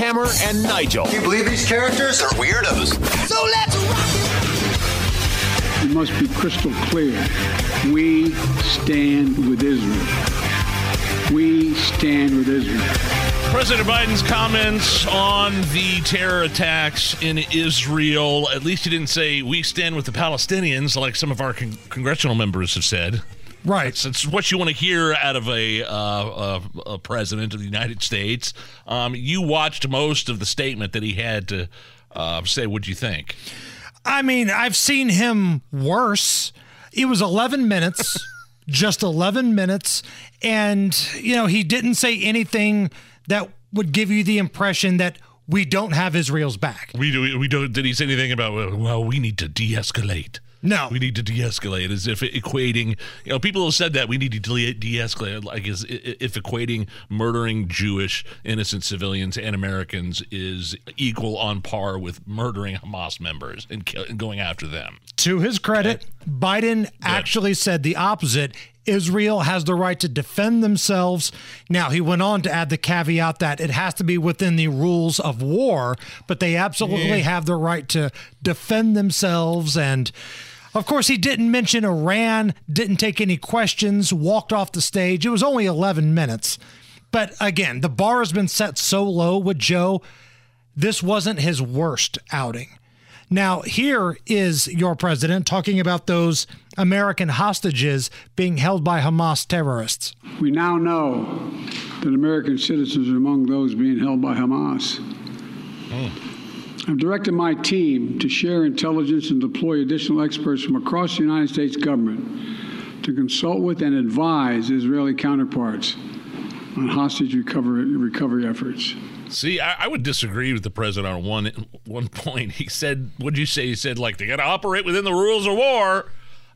Hammer and Nigel. Can you believe these characters are weirdos? So let's rock it must be crystal clear. We stand with Israel. We stand with Israel. President Biden's comments on the terror attacks in Israel. At least he didn't say, we stand with the Palestinians, like some of our con- congressional members have said. Right. It's, it's, what you want to hear out of a, uh, a, a president of the United States. Um, you watched most of the statement that he had to uh, say. What do you think? I mean, I've seen him worse. It was 11 minutes, just 11 minutes. And, you know, he didn't say anything that would give you the impression that we don't have Israel's back. We do. We don't. Did he say anything about? Well, we need to de-escalate. No, we need to de-escalate as if equating. You know, people have said that we need to de-escalate, like as if equating murdering Jewish innocent civilians and Americans is equal on par with murdering Hamas members and, going after them. To his credit, okay. Biden Good. actually said the opposite. Israel has the right to defend themselves. Now, he went on to add the caveat that it has to be within the rules of war, but they absolutely yeah. have the right to defend themselves. And of course, he didn't mention Iran, didn't take any questions, walked off the stage. It was only 11 minutes. But again, the bar has been set so low with Joe. This wasn't his worst outing. Now, here is your president talking about those American hostages being held by Hamas terrorists. We now know that American citizens are among those being held by Hamas. Oh. I've directed my team to share intelligence and deploy additional experts from across the United States government to consult with and advise Israeli counterparts on hostage recovery, recovery efforts. See, I, I, would disagree with the president on one one point. He said, "What'd you say?" He said, "Like they got to operate within the rules of war."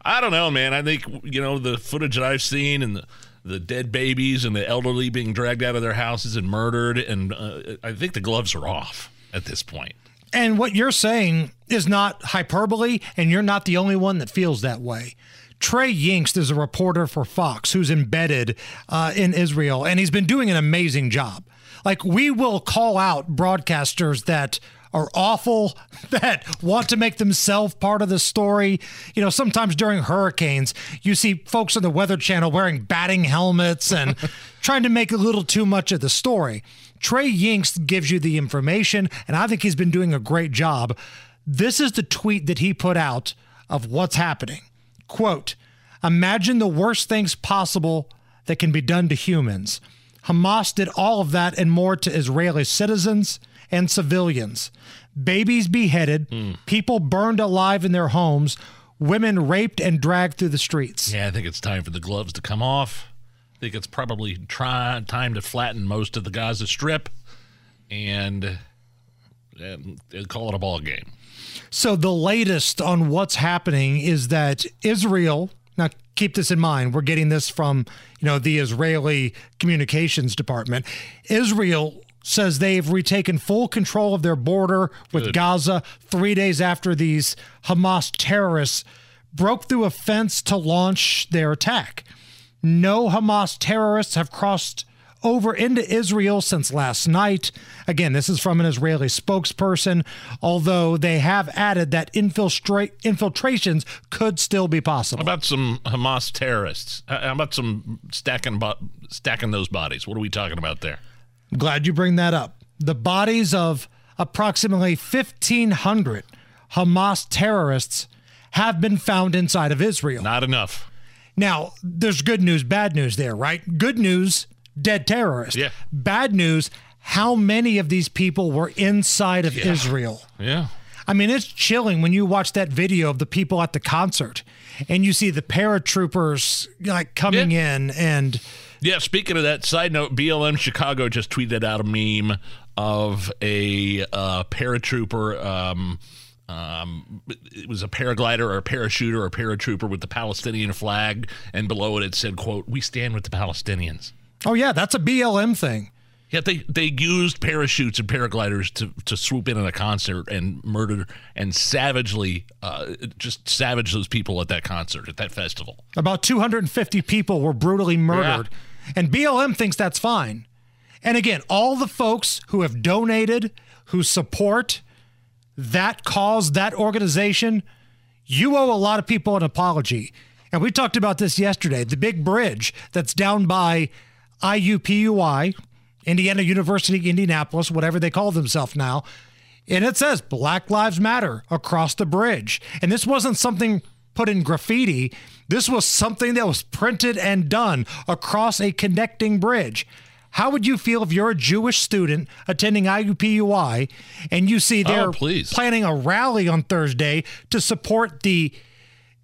I don't know, man. I think you know the footage that I've seen and the the dead babies and the elderly being dragged out of their houses and murdered, and uh, I think the gloves are off at this point. And what you're saying is not hyperbole, and you're not the only one that feels that way. Trey Yingst is a reporter for Fox who's embedded uh, in Israel, and he's been doing an amazing job. Like we will call out broadcasters that are awful, that want to make themselves part of the story. You know, sometimes during hurricanes, you see folks on the Weather Channel wearing batting helmets and trying to make a little too much of the story. Trey Yingst gives you the information, and I think he's been doing a great job. This is the tweet that he put out of what's happening. Quote, Imagine the worst things possible that can be done to humans. Hamas did all of that and more to Israeli citizens and civilians. Babies beheaded, mm. people burned alive in their homes, women raped and dragged through the streets. Yeah, I think it's time for the gloves to come off. I think it's probably try, time to flatten most of the Gaza Strip and, and call it a ball game. So the latest on what's happening is that Israel now, keep this in mind. We're getting this from, you know, the Israeli communications department. Israel says they've retaken full control of their border with Good. Gaza 3 days after these Hamas terrorists broke through a fence to launch their attack. No Hamas terrorists have crossed over into Israel since last night. Again, this is from an Israeli spokesperson, although they have added that infiltra- infiltrations could still be possible. How about some Hamas terrorists? How about some stacking, bo- stacking those bodies? What are we talking about there? I'm glad you bring that up. The bodies of approximately 1,500 Hamas terrorists have been found inside of Israel. Not enough. Now, there's good news, bad news there, right? Good news dead terrorists. Yeah. Bad news how many of these people were inside of yeah. Israel? Yeah. I mean, it's chilling when you watch that video of the people at the concert and you see the paratroopers like coming yeah. in and. Yeah, speaking of that, side note, BLM Chicago just tweeted out a meme of a uh, paratrooper. Um, um, it was a paraglider or a parachuter or a paratrooper with the Palestinian flag, and below it it said, "quote We stand with the Palestinians." Oh yeah, that's a BLM thing. Yeah, they they used parachutes and paragliders to to swoop in on a concert and murder and savagely, uh, just savage those people at that concert at that festival. About 250 people were brutally murdered, and BLM thinks that's fine. And again, all the folks who have donated, who support that cause, that organization, you owe a lot of people an apology. And we talked about this yesterday. The big bridge that's down by IUPUI, Indiana University, Indianapolis, whatever they call themselves now. And it says Black Lives Matter across the bridge. And this wasn't something put in graffiti. This was something that was printed and done across a connecting bridge. How would you feel if you're a Jewish student attending IUPUI and you see oh, they're Oh, planning a rally on Thursday to support the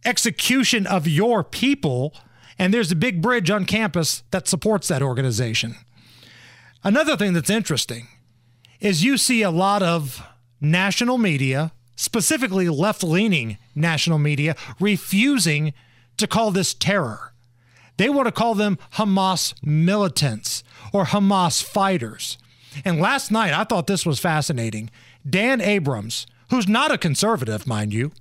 execution of your people, and there's a big bridge on campus that supports that organization? Another thing that's interesting is you see a lot of national media, specifically left leaning national media, refusing to call this terror. They want to call them Hamas militants or Hamas fighters. And last night, I thought this was fascinating. Dan Abrams, who's not a conservative, mind you,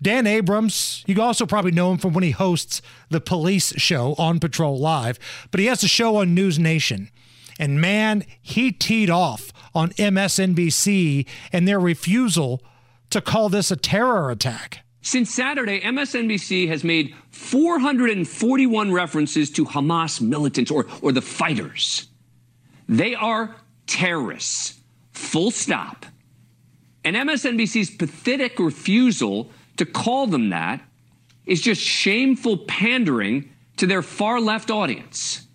Dan Abrams, you also probably know him from when he hosts the police show on Patrol Live, but he has a show on News Nation. And man, he teed off on MSNBC and their refusal to call this a terror attack. Since Saturday, MSNBC has made 441 references to Hamas militants or, or the fighters. They are terrorists, full stop. And MSNBC's pathetic refusal to call them that is just shameful pandering to their far left audience.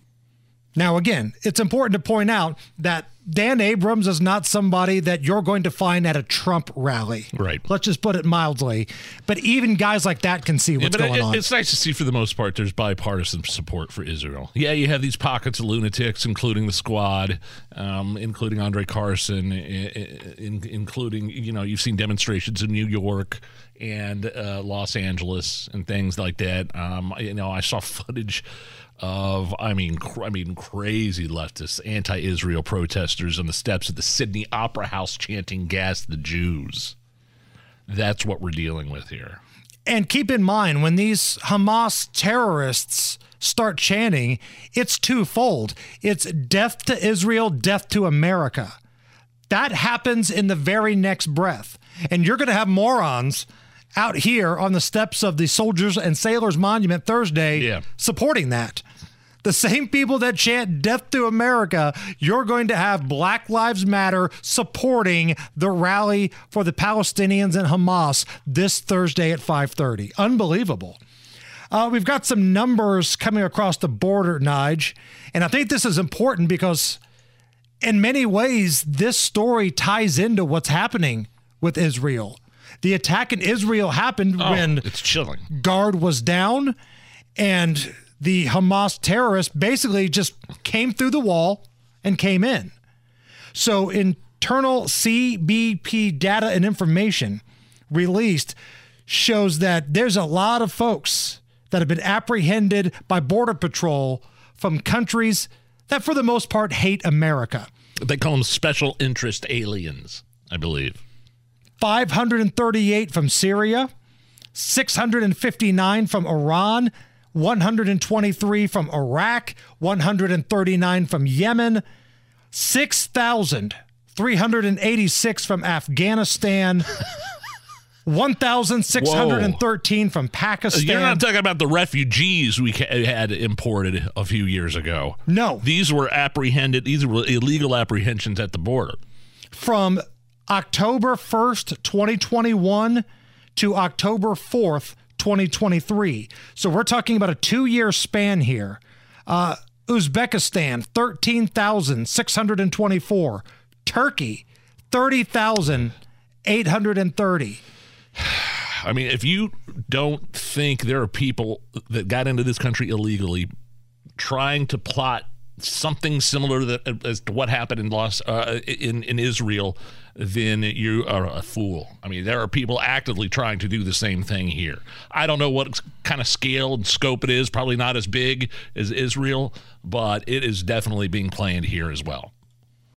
Now, again, it's important to point out that Dan Abrams is not somebody that you're going to find at a Trump rally. Right. Let's just put it mildly. But even guys like that can see what's but going it- on. it's nice to see for the most part there's bipartisan support for Israel. Yeah, you have these pockets of lunatics, including the squad, um, including Andre Carson, in, including you know you've seen demonstrations in New York and uh, Los Angeles and things like that. Um, you know, I saw footage of I mean cr- I mean crazy leftists, anti-Israel protesters on the steps of the Sydney Opera House chanting "Gas the Jews." That's what we're dealing with here. And keep in mind, when these Hamas terrorists start chanting, it's twofold it's death to Israel, death to America. That happens in the very next breath. And you're going to have morons out here on the steps of the Soldiers and Sailors Monument Thursday Yeah. supporting that. The same people that chant death to America, you're going to have Black Lives Matter supporting the rally for the Palestinians and Hamas this Thursday at 5:30. Unbelievable. Uh, we've got some numbers coming across the border, Nige, and I think this is important because in many ways, this story ties into what's happening with Israel. The attack in Israel happened Oh, when it's chilling. guard was down and the Hamas terrorists basically just came through the wall and came in. So, internal CBP data and information released shows that there's a lot of folks that have been apprehended by Border Patrol from countries that, for the most part, hate America. They call them special interest aliens, I believe. 538 from Syria, 659 from Iran, 123 from Iraq, 139 from Yemen, 6,386 from Afghanistan, 1,613 from Pakistan. You're not talking about the refugees we had imported a few years ago. No. These were apprehended, these were illegal apprehensions at the border. from October 1st, 2021 to October 4th, 2023. So we're talking about a two year span here. Uh, Uzbekistan, 13,624. Turkey, 30,830. I mean, if you don't think there are people that got into this country illegally trying to plot something similar that, as to what happened in Los uh, in in Israel, then you are a fool. I mean, there are people actively trying to do the same thing here. I don't know what kind of scale and scope it is. Probably not as big as Israel, but it is definitely being planned here as well.